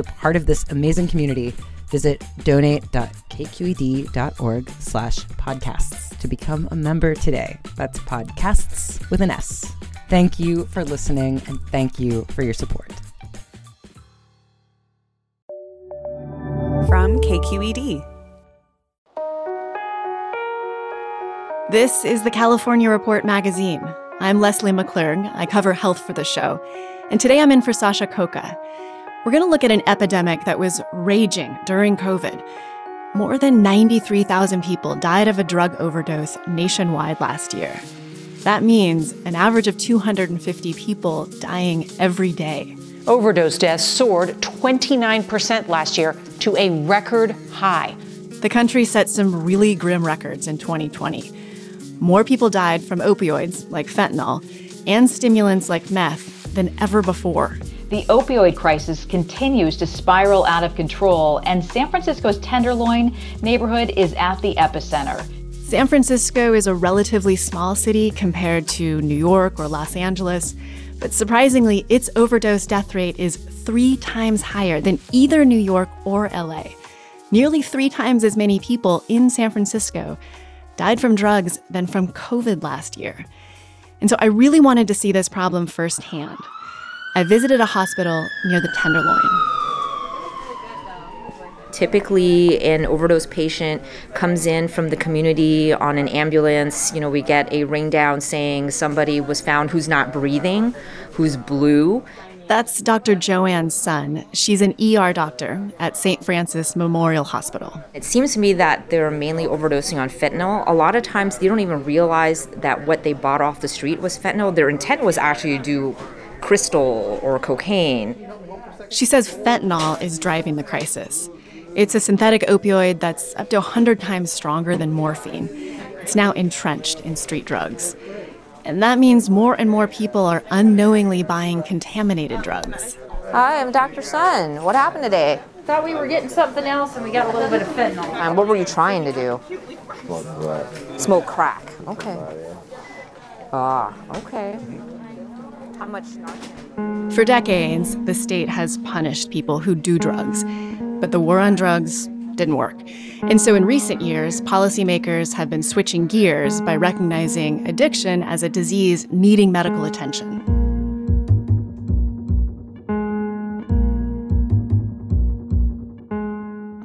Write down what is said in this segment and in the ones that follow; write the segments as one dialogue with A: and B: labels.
A: a part of this amazing community, visit donate.kqed.org slash podcasts to become a member today. That's podcasts with an S. Thank you for listening and thank you for your support.
B: From KQED. This is the California Report magazine. I'm Lesley McClurg. I cover health for the show. And today I'm in for Sasha Khokha. We're going to look at an epidemic that was raging during COVID. More than 93,000 people died of a drug overdose nationwide last year. That means an average of 250 people dying every day.
C: Overdose deaths soared 29% last year to a record high.
B: The country set some really grim records in 2020. More people died from opioids, like fentanyl, and stimulants like meth than ever before.
D: The opioid crisis continues to spiral out of control, and San Francisco's Tenderloin neighborhood is at the epicenter.
B: San Francisco is a relatively small city compared to New York or Los Angeles, but surprisingly, its overdose death rate is three times higher than either New York or LA. Nearly three times as many people in San Francisco died from drugs than from COVID last year. And so I really wanted to see this problem firsthand. I visited a hospital near the Tenderloin.
E: Typically, an overdose patient comes in from the community on an ambulance. You know, we get a ring down saying somebody was found who's not breathing, who's blue.
B: That's Dr. Joanne Sun. She's an ER doctor at St. Francis Memorial Hospital.
E: It seems to me that they're mainly overdosing on fentanyl. A lot of times they don't even realize that what they bought off the street was fentanyl. Their intent was actually to do crystal or cocaine.
B: She says fentanyl is driving the crisis. It's a synthetic opioid that's up to 100 times stronger than morphine. It's now entrenched in street drugs. And that means more and more people are unknowingly buying contaminated drugs.
E: Hi, I'm Dr. Sun. What happened today?
F: Thought we were getting something else and we got a little bit of fentanyl.
E: And what were you trying to do?
G: Smoke crack.
E: Smoke crack. Okay. Ah, okay. How much Narcan?
B: For decades, the state has punished people who do drugs, but the war on drugs didn't work. And so in recent years, policymakers have been switching gears by recognizing addiction as a disease needing medical attention.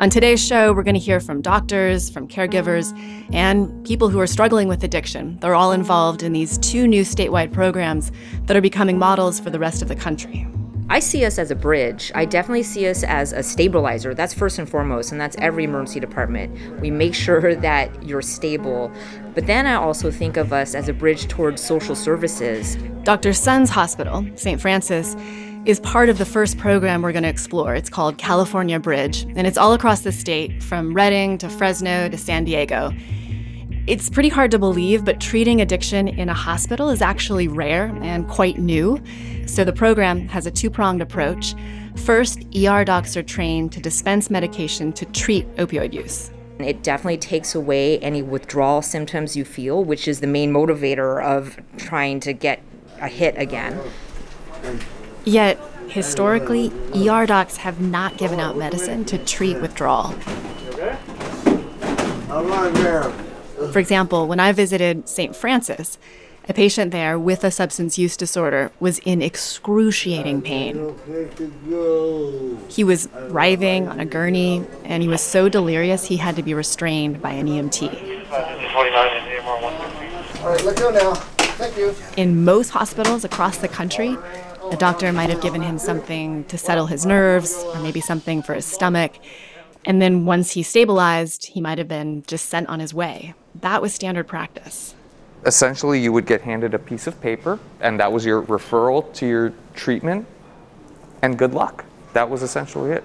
B: On today's show, we're going to hear from doctors, from caregivers, and people who are struggling with addiction. They're all involved in these two new statewide programs that are becoming models for the rest of the country.
E: I see us as a bridge. I definitely see us as a stabilizer. That's first and foremost, and that's every emergency department. We make sure that you're stable. But then I also think of us as a bridge towards social services.
B: Dr. Sun's Hospital, St. Francis, is part of the first program we're going to explore. It's called California Bridge, and it's all across the state, from Redding to Fresno to San Diego. It's pretty hard to believe, but treating addiction in a hospital is actually rare and quite new. So the program has a two pronged approach. First, ER docs are trained to dispense medication to treat opioid use.
E: It definitely takes away any withdrawal symptoms you feel, which is the main motivator of trying to get a hit again.
B: Yet, historically, ER docs have not given out medicine to treat withdrawal.
G: All right, ma'am.
B: For example, when I visited St. Francis, a patient there with a substance use disorder was in excruciating pain. He was writhing on a gurney, and he was so delirious he had to be restrained by an EMT.
H: All right, let go now. Thank you.
B: In most hospitals across the country, a doctor might have given him something to settle his nerves or maybe something for his stomach. And then once he stabilized, he might have been just sent on his way. That was standard practice.
I: Essentially, you would get handed a piece of paper, and that was your referral to your treatment, and good luck. That was essentially it.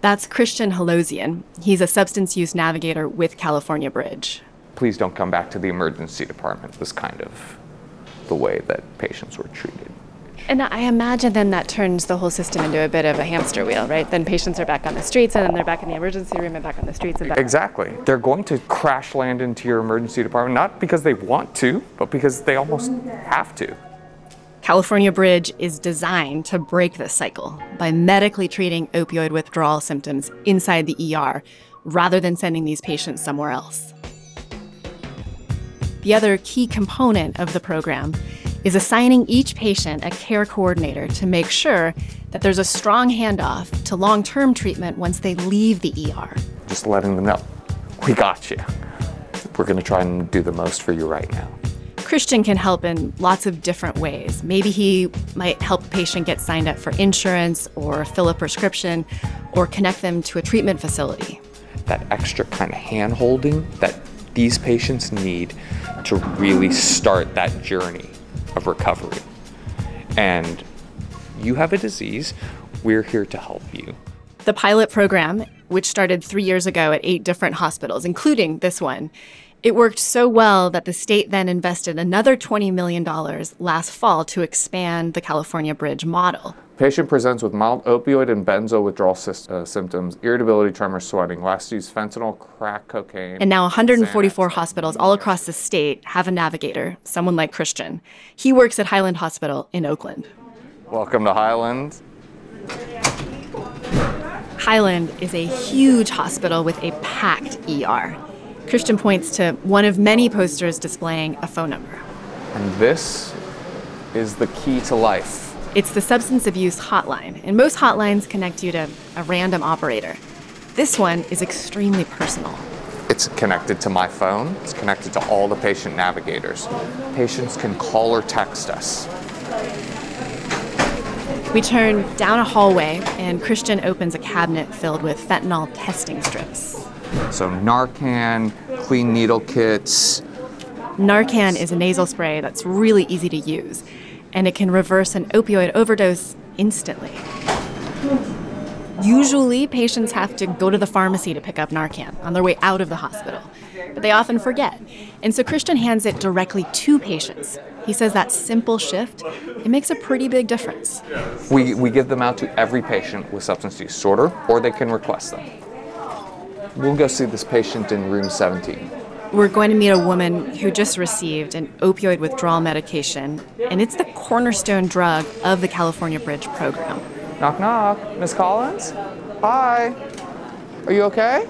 B: That's Christian Halosian. He's a substance use navigator with California Bridge.
I: Please don't come back to the emergency department, was kind of the way that patients were treated.
B: And I imagine then that turns the whole system into a bit of a hamster wheel, right? Then patients are back on the streets, and then they're back in the emergency room and back on the streets and back.
I: Exactly. They're going to crash land into your emergency department, not because they want to, but because they almost have to.
B: California Bridge is designed to break this cycle by medically treating opioid withdrawal symptoms inside the ER rather than sending these patients somewhere else. The other key component of the program is assigning each patient a care coordinator to make sure that there's a strong handoff to long term treatment once they leave the ER.
I: Just letting them know, we got you. We're going to try and do the most for you right now.
B: Christian can help in lots of different ways. Maybe he might help a patient get signed up for insurance or fill a prescription or connect them to a treatment facility.
I: That extra kind of hand holding that these patients need to really start that journey of recovery. And you have a disease, we're here to help you.
B: The pilot program, which started three years ago at eight different hospitals, including this one, it worked so well that the state then invested another $20 million last fall to expand the California Bridge model.
I: Patient presents with mild opioid and benzo withdrawal sy- uh, symptoms, irritability, tremor, sweating. Last used fentanyl, crack cocaine.
B: And now 144 hospitals all across the state have a navigator, someone like Christian. He works at Highland Hospital in Oakland.
I: Welcome to Highland.
B: Highland is a huge hospital with a packed ER. Christian points to one of many posters displaying a phone number.
I: And this is the key to life.
B: It's the substance abuse hotline, and most hotlines connect you to a random operator. This one is extremely personal.
I: It's connected to my phone, it's connected to all the patient navigators. Patients can call or text us.
B: We turn down a hallway, and Christian opens a cabinet filled with fentanyl testing strips.
I: So, Narcan, clean needle kits.
B: Narcan is a nasal spray that's really easy to use, and it can reverse an opioid overdose instantly. Usually, patients have to go to the pharmacy to pick up Narcan on their way out of the hospital, but they often forget. And so Christian hands it directly to patients. He says that simple shift, it makes a pretty big difference.
I: We, we give them out to every patient with substance use disorder, or they can request them. We'll go see this patient in room 17.
B: We're going to meet a woman who just received an opioid withdrawal medication, and it's the cornerstone drug of the California Bridge program.
I: Knock, knock. Miss Collins? Hi. Are you okay?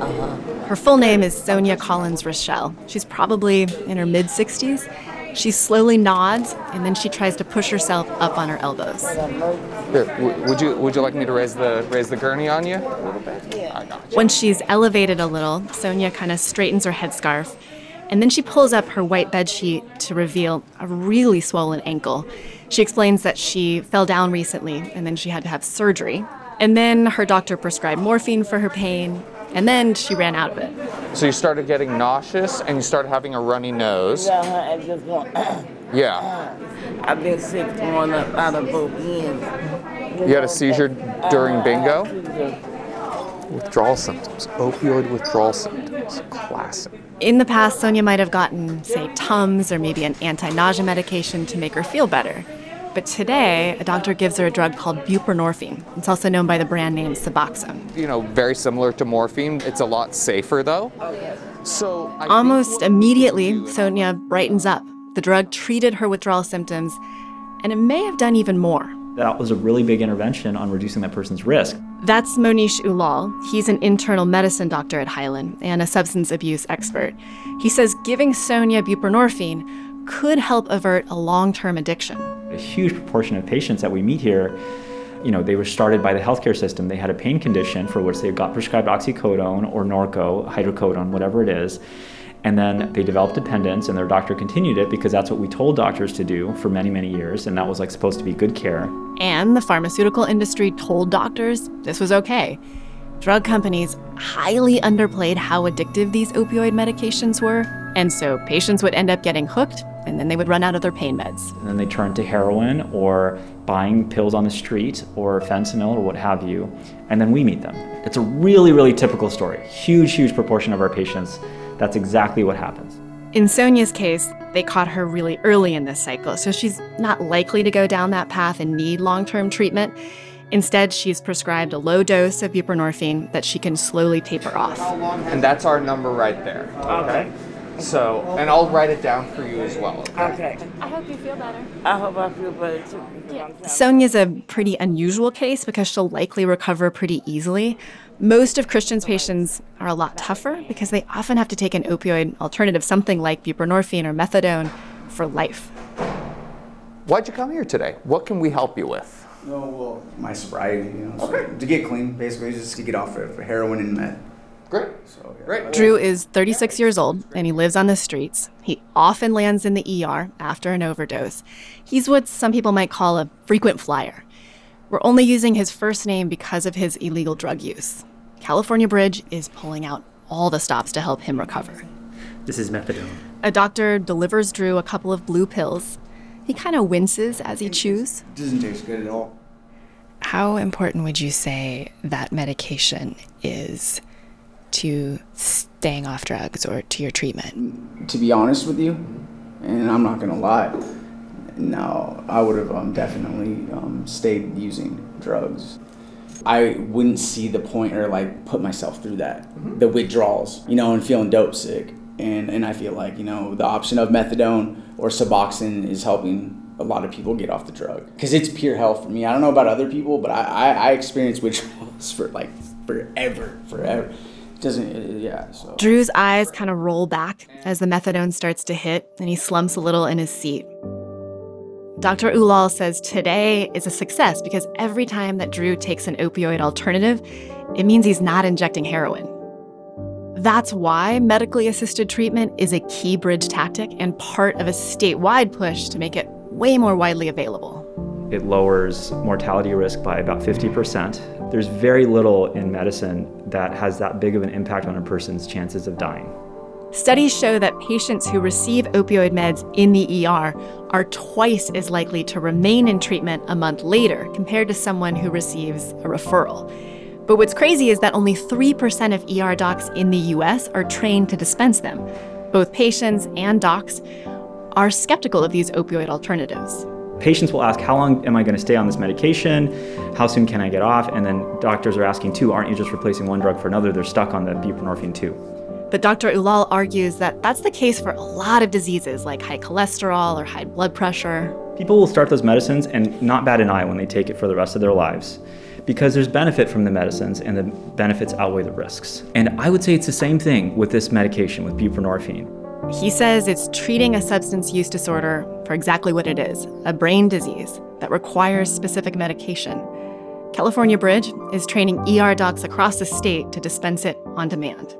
I: Uh-huh.
B: Her full name is Sonia Collins Rochelle. She's probably in her mid 60s. She slowly nods and then she tries to push herself up on her elbows.
I: Here, w- would you would you like me to raise the raise the gurney on you a little bit? Yeah. I got you.
B: When she's elevated a little, Sonia kind of straightens her headscarf and then she pulls up her white bed sheet to reveal a really swollen ankle. She explains that she fell down recently and then she had to have surgery. And then her doctor prescribed morphine for her pain, and then she ran out of it.
I: So you started getting nauseous and you started having a runny nose.
J: Yeah, I just want.
I: Yeah.
J: I've been sick throwing up out of both ends.
I: You had a seizure during bingo? Withdrawal symptoms, opioid withdrawal symptoms. Classic.
B: In the past, Sonia might have gotten, say, Tums or maybe an anti nausea medication to make her feel better. But today, a doctor gives her a drug called buprenorphine. It's also known by the brand name Suboxone.
I: You know, very similar to morphine. It's a lot safer though. So I
B: Almost immediately, Sonia brightens up. The drug treated her withdrawal symptoms, and it may have done even more.
K: That was a really big intervention on reducing that person's risk.
B: That's Monish Ulal. He's an internal medicine doctor at Highland and a substance abuse expert. He says giving Sonia buprenorphine could help avert a long term addiction.
K: A huge proportion of patients that we meet here, you know, they were started by the healthcare system. They had a pain condition for which they got prescribed oxycodone or Norco, hydrocodone, whatever it is. And then they developed dependence, and their doctor continued it because that's what we told doctors to do for many, many years, and that was like supposed to be good care.
B: And the pharmaceutical industry told doctors this was okay. Drug companies highly underplayed how addictive these opioid medications were, and so patients would end up getting hooked, and then they would run out of their pain meds.
K: And then they turned to heroin or buying pills on the street or fentanyl or what have you, and then we meet them. It's a really, really typical story. Huge, huge proportion of our patients that's exactly what happens.
B: In Sonia's case, they caught her really early in this cycle, so she's not likely to go down that path and need long term treatment. Instead, she's prescribed a low dose of buprenorphine that she can slowly taper off.
I: And that's our number right there.
J: Okay.
I: So, and I'll write it down for you as well.
J: Okay.
F: I hope you feel better.
J: I hope I feel better too. Yeah.
B: Sonia's a pretty unusual case because she'll likely recover pretty easily. Most of Christian's patients are a lot tougher because they often have to take an opioid alternative, something like buprenorphine or methadone, for life.
I: Why'd you come here today? What can we help you with?
L: No, well, my sobriety, you know, so to get clean, basically, just to get off of heroin and meth.
I: Great.
L: So, yeah.
I: Great.
B: Drew is 36 years old and he lives on the streets. He often lands in the ER after an overdose. He's what some people might call a frequent flyer. We're only using his first name because of his illegal drug use. California Bridge is pulling out all the stops to help him recover.
K: This is methadone.
B: A doctor delivers Drew a couple of blue pills. He kind of winces as he chews.
L: Doesn't taste good at all.
M: How important would you say that medication is to staying off drugs or to your treatment?
L: To be honest with you, and I'm not gonna lie, no, I would have um, definitely um, stayed using drugs. I wouldn't see the point or like put myself through that, the withdrawals, you know, and feeling dope sick. And, and I feel like, you know, the option of methadone or Suboxone is helping a lot of people get off the drug. Because it's pure health for me. I don't know about other people, but I, I, I experienced withdrawals for like forever, forever. It doesn't, yeah, so.
B: Drew's eyes kind of roll back as the methadone starts to hit, and he slumps a little in his seat. Dr. Ulal says today is a success because every time that Drew takes an opioid alternative, it means he's not injecting heroin. That's why medically assisted treatment is a key bridge tactic and part of a statewide push to make it way more widely available.
K: It lowers mortality risk by about 50%. There's very little in medicine that has that big of an impact on a person's chances of dying.
B: Studies show that patients who receive opioid meds in the ER are twice as likely to remain in treatment a month later compared to someone who receives a referral. But what's crazy is that only 3% of ER docs in the US are trained to dispense them. Both patients and docs are skeptical of these opioid alternatives.
K: Patients will ask, How long am I going to stay on this medication? How soon can I get off? And then doctors are asking, too, Aren't you just replacing one drug for another? They're stuck on the buprenorphine, too.
B: But Dr. Ulal argues that that's the case for a lot of diseases like high cholesterol or high blood pressure.
K: People will start those medicines and not bat an eye when they take it for the rest of their lives because there's benefit from the medicines and the benefits outweigh the risks. And I would say it's the same thing with this medication, with buprenorphine.
B: He says it's treating a substance use disorder for exactly what it is a brain disease that requires specific medication. California Bridge is training ER docs across the state to dispense it on demand.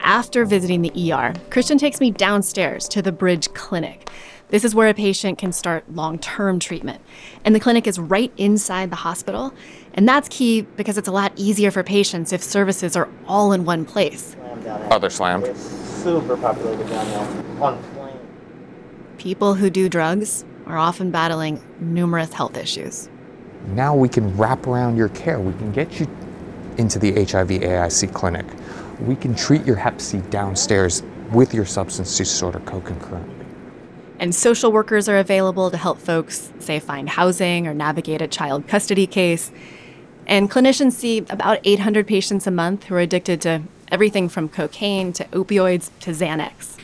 B: After visiting the ER, Christian takes me downstairs to the Bridge Clinic. This is where a patient can start long term treatment. And the clinic is right inside the hospital. And that's key because it's a lot easier for patients if services are all in one place.
I: Oh, they're slammed.
G: It's super populated down there. On plane.
B: People who do drugs are often battling numerous health issues.
I: Now we can wrap around your care. We can get you into the HIV AIC clinic. We can treat your hep C downstairs with your substance use disorder co-concurrently.
B: And social workers are available to help folks, say, find housing or navigate a child custody case. And clinicians see about 800 patients a month who are addicted to everything from cocaine to opioids to Xanax.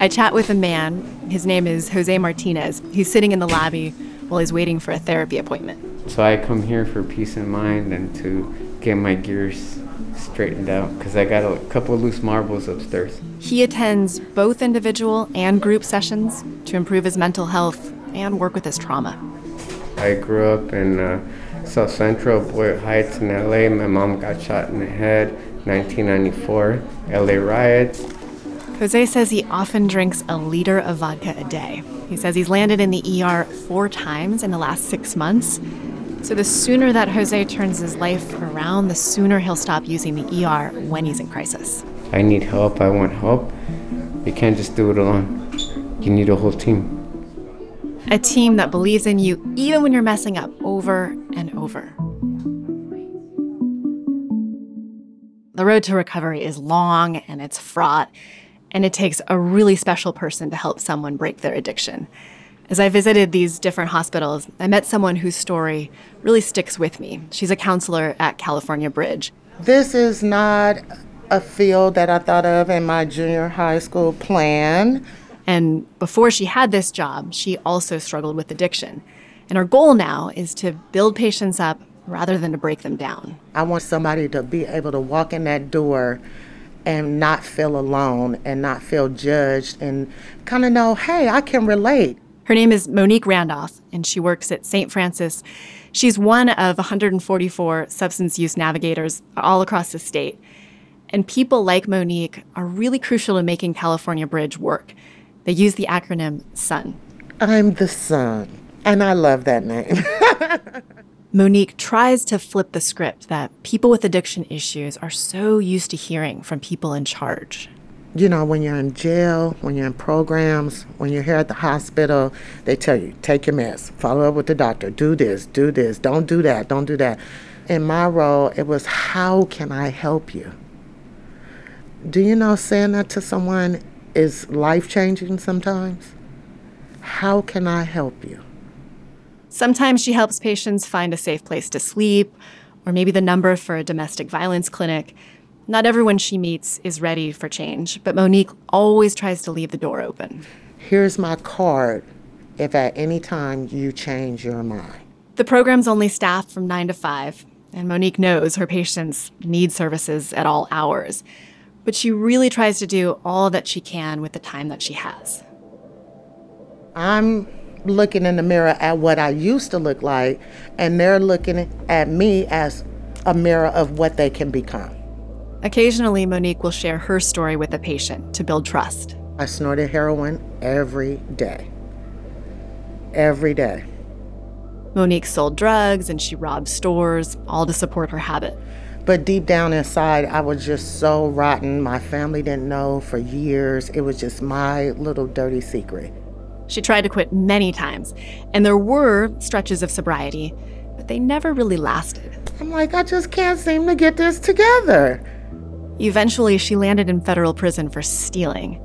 B: I chat with a man. His name is Jose Martinez. He's sitting in the lobby while he's waiting for a therapy appointment.
N: So I come here for peace of mind and to get my gears straightened out because I got a couple loose marbles upstairs.
B: He attends both individual and group sessions to improve his mental health and work with his trauma.
N: I grew up in uh, South Central, Boyle Heights in LA. My mom got shot in the head 1994, LA riots.
B: Jose says he often drinks a liter of vodka a day. He says he's landed in the ER four times in the last six months. So the sooner that Jose turns his life around, the sooner he'll stop using the ER when he's in crisis.
N: I need help. I want help. You can't just do it alone. You need a whole team.
B: A team that believes in you even when you're messing up over and over. The road to recovery is long and it's fraught, and it takes a really special person to help someone break their addiction. As I visited these different hospitals, I met someone whose story really sticks with me. She's a counselor at California Bridge.
O: This is not a field that I thought of in my junior high school plan.
B: And before she had this job, she also struggled with addiction. And her goal now is to build patients up rather than to break them down.
O: I want somebody to be able to walk in that door and not feel alone and not feel judged and kind of know, hey, I can relate.
B: Her name is Monique Randolph, and she works at St. Francis. She's one of 144 substance use navigators all across the state. And people like Monique are really crucial in making California Bridge work. They use the acronym SUN.
O: I'm the sun, and I love that name.
B: Monique tries to flip the script that people with addiction issues are so used to hearing from people in charge.
O: You know, when you're in jail, when you're in programs, when you're here at the hospital, they tell you, take your meds, follow up with the doctor, do this, do this, don't do that, don't do that. In my role, it was, how can I help you? Do you know saying that to someone is life changing sometimes? How can I help you?
B: Sometimes she helps patients find a safe place to sleep, or maybe the number for a domestic violence clinic. Not everyone she meets is ready for change, but Monique always tries to leave the door open.
O: Here's my card if at any time you change your mind.
B: The program's only staffed from 9 to 5, and Monique knows her patients need services at all hours. But she really tries to do all that she can with the time that she has.
O: I'm looking in the mirror at what I used to look like, and they're looking at me as a mirror of what they can become.
B: Occasionally, Monique will share her story with a patient to build trust.
O: I snorted heroin every day. Every day.
B: Monique sold drugs and she robbed stores, all to support her habit.
O: But deep down inside, I was just so rotten. My family didn't know for years. It was just my little dirty secret.
B: She tried to quit many times, and there were stretches of sobriety, but they never really lasted.
O: I'm like, I just can't seem to get this together.
B: Eventually, she landed in federal prison for stealing,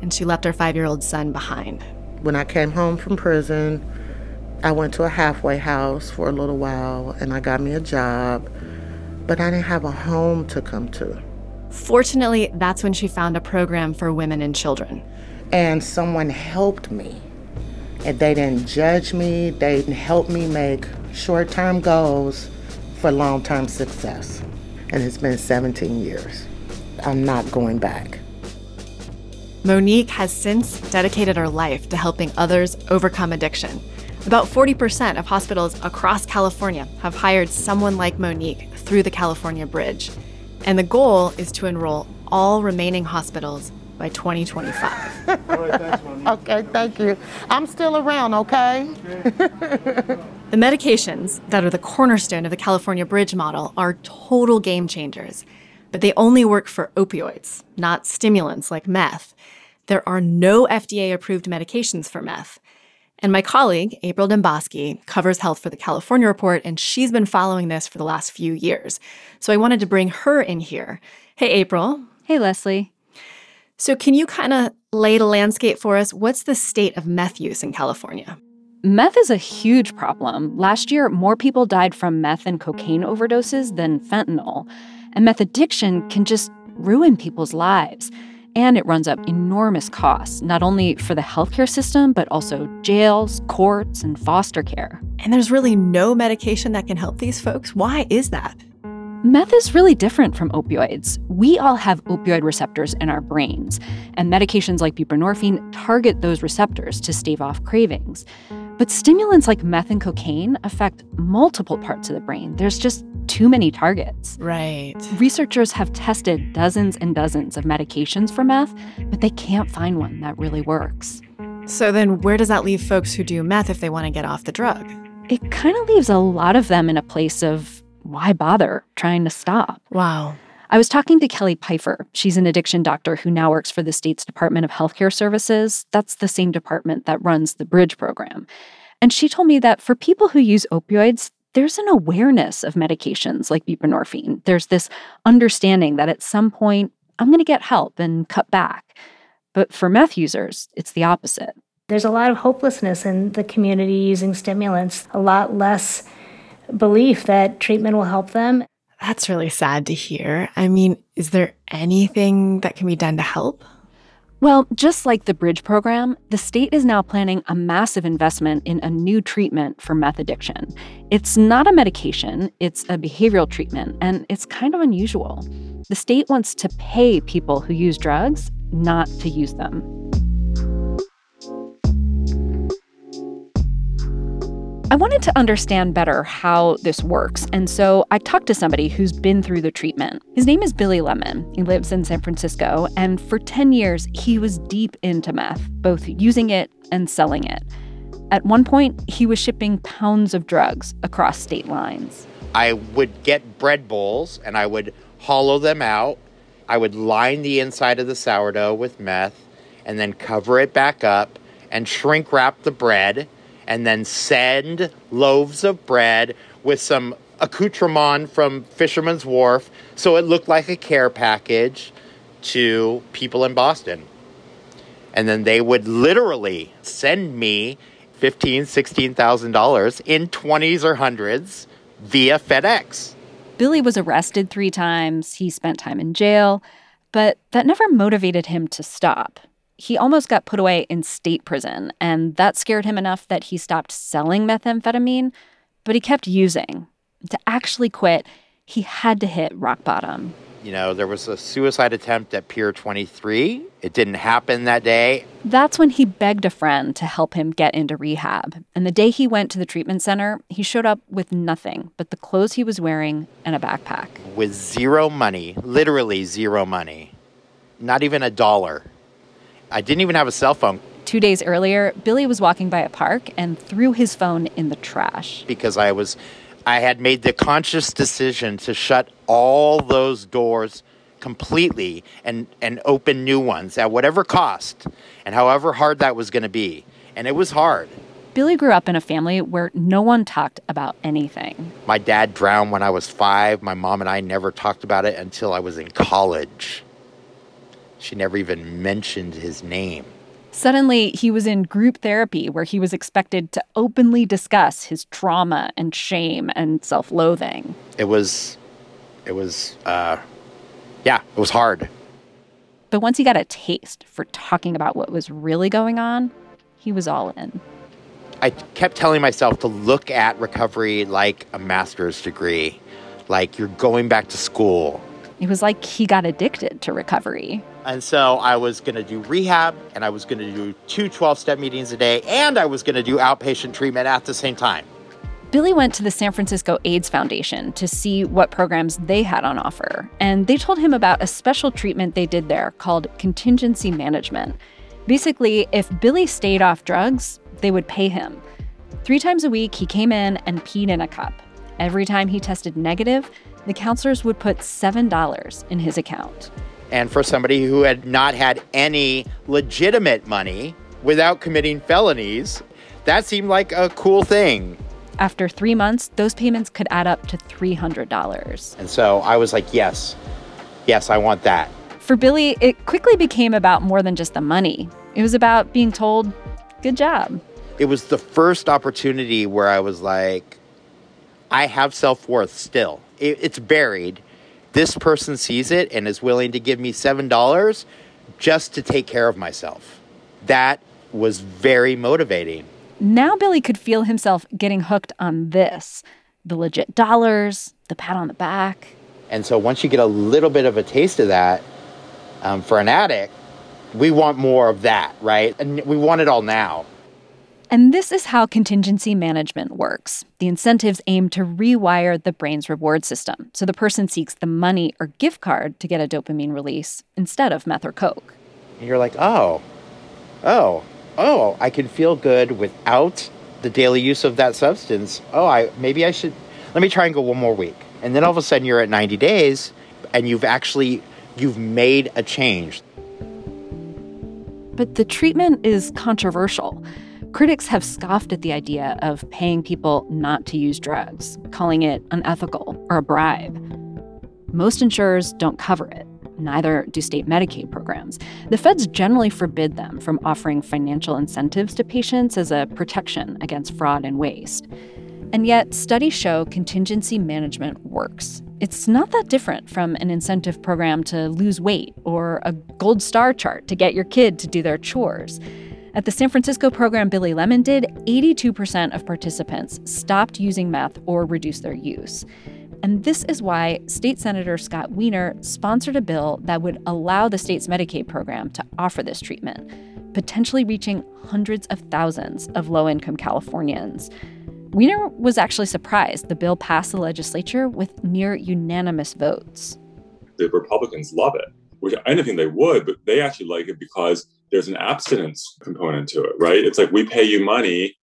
B: and she left her five year old son behind.
O: When I came home from prison, I went to a halfway house for a little while and I got me a job, but I didn't have a home to come to.
B: Fortunately, that's when she found a program for women and children.
O: And someone helped me. And they didn't judge me, they helped me make short term goals for long term success. And it's been 17 years. I'm not going back.
B: Monique has since dedicated her life to helping others overcome addiction. About 40% of hospitals across California have hired someone like Monique through the California Bridge. And the goal is to enroll all remaining hospitals by 2025.
O: okay, thank you. I'm still around, okay?
B: the medications that are the cornerstone of the California Bridge model are total game changers, but they only work for opioids, not stimulants like meth. There are no FDA approved medications for meth. And my colleague, April Dembosky, covers health for the California Report, and she's been following this for the last few years. So I wanted to bring her in here. Hey, April.
P: Hey, Lesley.
B: So, can you kind of lay the landscape for us? What's the state of meth use in California?
P: Meth is a huge problem. Last year, more people died from meth and cocaine overdoses than fentanyl. And meth addiction can just ruin people's lives. And it runs up enormous costs, not only for the healthcare system, but also jails, courts, and foster care.
B: And there's really no medication that can help these folks. Why is that?
P: Meth is really different from opioids. We all have opioid receptors in our brains, and medications like buprenorphine target those receptors to stave off cravings. But stimulants like meth and cocaine affect multiple parts of the brain. There's just too many targets.
B: Right.
P: Researchers have tested dozens and dozens of medications for meth, but they can't find one that really works.
B: So then, where does that leave folks who do meth if they want to get off the drug?
P: It kind of leaves a lot of them in a place of why bother trying to stop?
B: Wow.
P: I was talking to Kelly Pfeifer. She's an addiction doctor who now works for the state's Department of Healthcare Services. That's the same department that runs the Bridge program. And she told me that for people who use opioids, there's an awareness of medications like buprenorphine. There's this understanding that at some point, I'm going to get help and cut back. But for meth users, it's the opposite.
Q: There's a lot of hopelessness in the community using stimulants, a lot less belief that treatment will help them.
B: That's really sad to hear. I mean, is there anything that can be done to help?
P: Well, just like the Bridge program, the state is now planning a massive investment in a new treatment for meth addiction. It's not a medication, it's a behavioral treatment, and it's kind of unusual. The state wants to pay people who use drugs not to use them. I wanted to understand better how this works, and so I talked to somebody who's been through the treatment. His name is Billy Lemon. He lives in San Francisco, and for 10 years, he was deep into meth, both using it and selling it. At one point, he was shipping pounds of drugs across state lines.
R: I would get bread bowls and I would hollow them out. I would line the inside of the sourdough with meth and then cover it back up and shrink wrap the bread and then send loaves of bread with some accoutrement from Fisherman's Wharf so it looked like a care package to people in Boston. And then they would literally send me fifteen, sixteen thousand dollars in twenties or hundreds via FedEx.
P: Billy was arrested three times. He spent time in jail, but that never motivated him to stop he almost got put away in state prison, and that scared him enough that he stopped selling methamphetamine, but he kept using. To actually quit, he had to hit rock bottom.
R: You know, there was a suicide attempt at Pier 23. It didn't happen that day.
P: That's when he begged a friend to help him get into rehab. And the day he went to the treatment center, he showed up with nothing but the clothes he was wearing and a backpack.
R: With zero money, literally zero money, not even a dollar. I didn't even have a cell phone.
P: Two days earlier, Billy was walking by a park and threw his phone in the trash.
R: Because I was, I had made the conscious decision to shut all those doors completely and, and open new ones at whatever cost and however hard that was going to be. And it was hard.
P: Billy grew up in a family where no one talked about anything.
R: My dad drowned when I was five. My mom and I never talked about it until I was in college. She never even mentioned his name.
P: Suddenly, he was in group therapy where he was expected to openly discuss his trauma and shame and self loathing.
R: It was, it was, uh, yeah, it was hard.
P: But once he got a taste for talking about what was really going on, he was all in.
R: I kept telling myself to look at recovery like a master's degree, like you're going back to school.
P: It was like he got addicted to recovery.
R: And so I was going to do rehab and I was going to do two 12 step meetings a day and I was going to do outpatient treatment at the same time.
P: Billy went to the San Francisco AIDS Foundation to see what programs they had on offer. And they told him about a special treatment they did there called contingency management. Basically, if Billy stayed off drugs, they would pay him. Three times a week, he came in and peed in a cup. Every time he tested negative, the counselors would put $7 in his account.
R: And for somebody who had not had any legitimate money without committing felonies, that seemed like a cool thing.
P: After three months, those payments could add up to $300.
R: And so I was like, yes, yes, I want that.
P: For Billy, it quickly became about more than just the money. It was about being told, good job.
R: It was the first opportunity where I was like, I have self worth still. It, it's buried, this person sees it and is willing to give me $7, just to take care of myself. That was very motivating.
P: Now Billy could feel himself getting hooked on this the legit dollars, the pat on the back.
R: And so once you get a little bit of a taste of that um, for an addict, we want more of that, right? And we want it all now.
P: And this is how contingency management works. The incentives aim to rewire the brain's reward system so the person seeks the money or gift card to get a dopamine release instead of meth or coke.
R: And you're like, oh, oh, oh, I can feel good without the daily use of that substance. Oh, I maybe I should let me try and go one more week. And then all of a sudden you're at 90 days and you've actually you've made a change.
P: But the treatment is controversial. Critics have scoffed at the idea of paying people not to use drugs, calling it unethical or a bribe. Most insurers don't cover it. Neither do state Medicaid programs. The feds generally forbid them from offering financial incentives to patients as a protection against fraud and waste. And yet, studies show contingency management works. It's not that different from an incentive program to lose weight or a gold star chart to get your kid to do their chores. At the San Francisco program Billy Lemon did, 82% of participants stopped using meth or reduced their use. And this is why State Senator Scott Wiener sponsored a bill that would allow the state's Medicaid program to offer this treatment, potentially reaching hundreds of thousands of low income Californians. Wiener was actually surprised the bill passed the legislature with near unanimous votes.
S: The Republicans love it, which I didn't think they would, but they actually like it because there's an abstinence component to it, right? It's like we pay you money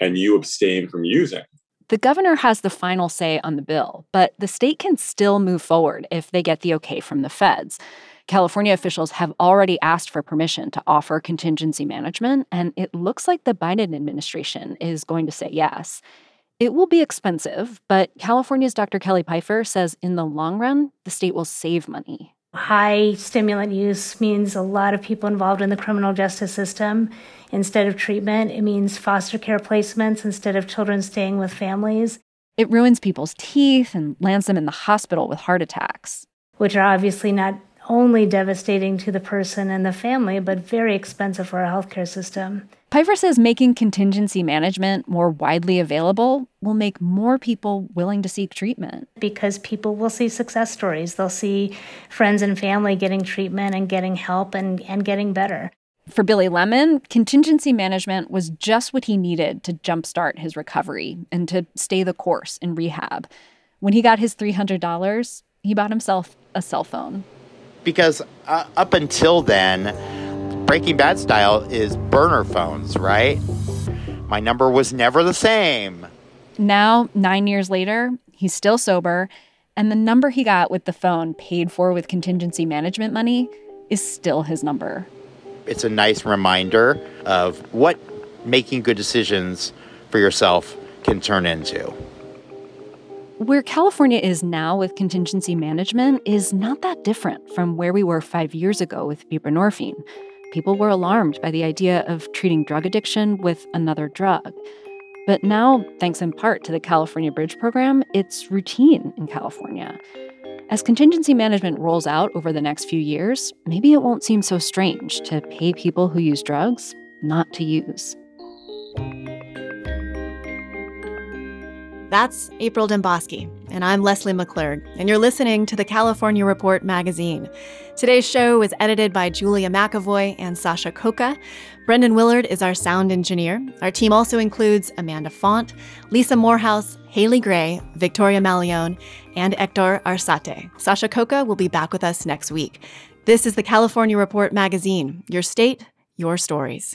S: and you abstain from using.
P: The governor has the final say on the bill, but the state can still move forward if they get the okay from the feds. California officials have already asked for permission to offer contingency management, and it looks like the Biden administration is going to say yes. It will be expensive, but California's Dr. Kelly Pfeifer says in the long run, the state will save money.
Q: High stimulant use means a lot of people involved in the criminal justice system instead of treatment. It means foster care placements instead of children staying with families.
P: It ruins people's teeth and lands them in the hospital with heart attacks.
Q: Which are obviously not only devastating to the person and the family, but very expensive for our healthcare system.
P: Pfeifer says making contingency management more widely available will make more people willing to seek treatment.
Q: Because people will see success stories. They'll see friends and family getting treatment and getting help and, and getting better.
P: For Billy Lemon, contingency management was just what he needed to jumpstart his recovery and to stay the course in rehab. When he got his $300, he bought himself a cell phone.
R: Because uh, up until then, Breaking Bad style is burner phones, right? My number was never the same.
P: Now, nine years later, he's still sober, and the number he got with the phone paid for with contingency management money is still his number
R: it's a nice reminder of what making good decisions for yourself can turn into.
P: Where California is now with contingency management is not that different from where we were five years ago with buprenorphine. People were alarmed by the idea of treating drug addiction with another drug. But now, thanks in part to the California Bridge program, it's routine in California. As contingency management rolls out over the next few years, maybe it won't seem so strange to pay people who use drugs not to use.
B: That's April Dembosky, and I'm Lesley McClurg, and you're listening to the California Report magazine. Today's show was edited by Julia McAvoy and Sasha Khokha. Brendan Willard is our sound engineer. Our team also includes Amanda Font, Lisa Morehouse, Haley Gray, Victoria Mauleón, and Hector Arzate. Sasha Khokha will be back with us next week. This is the California Report magazine, your state, your stories.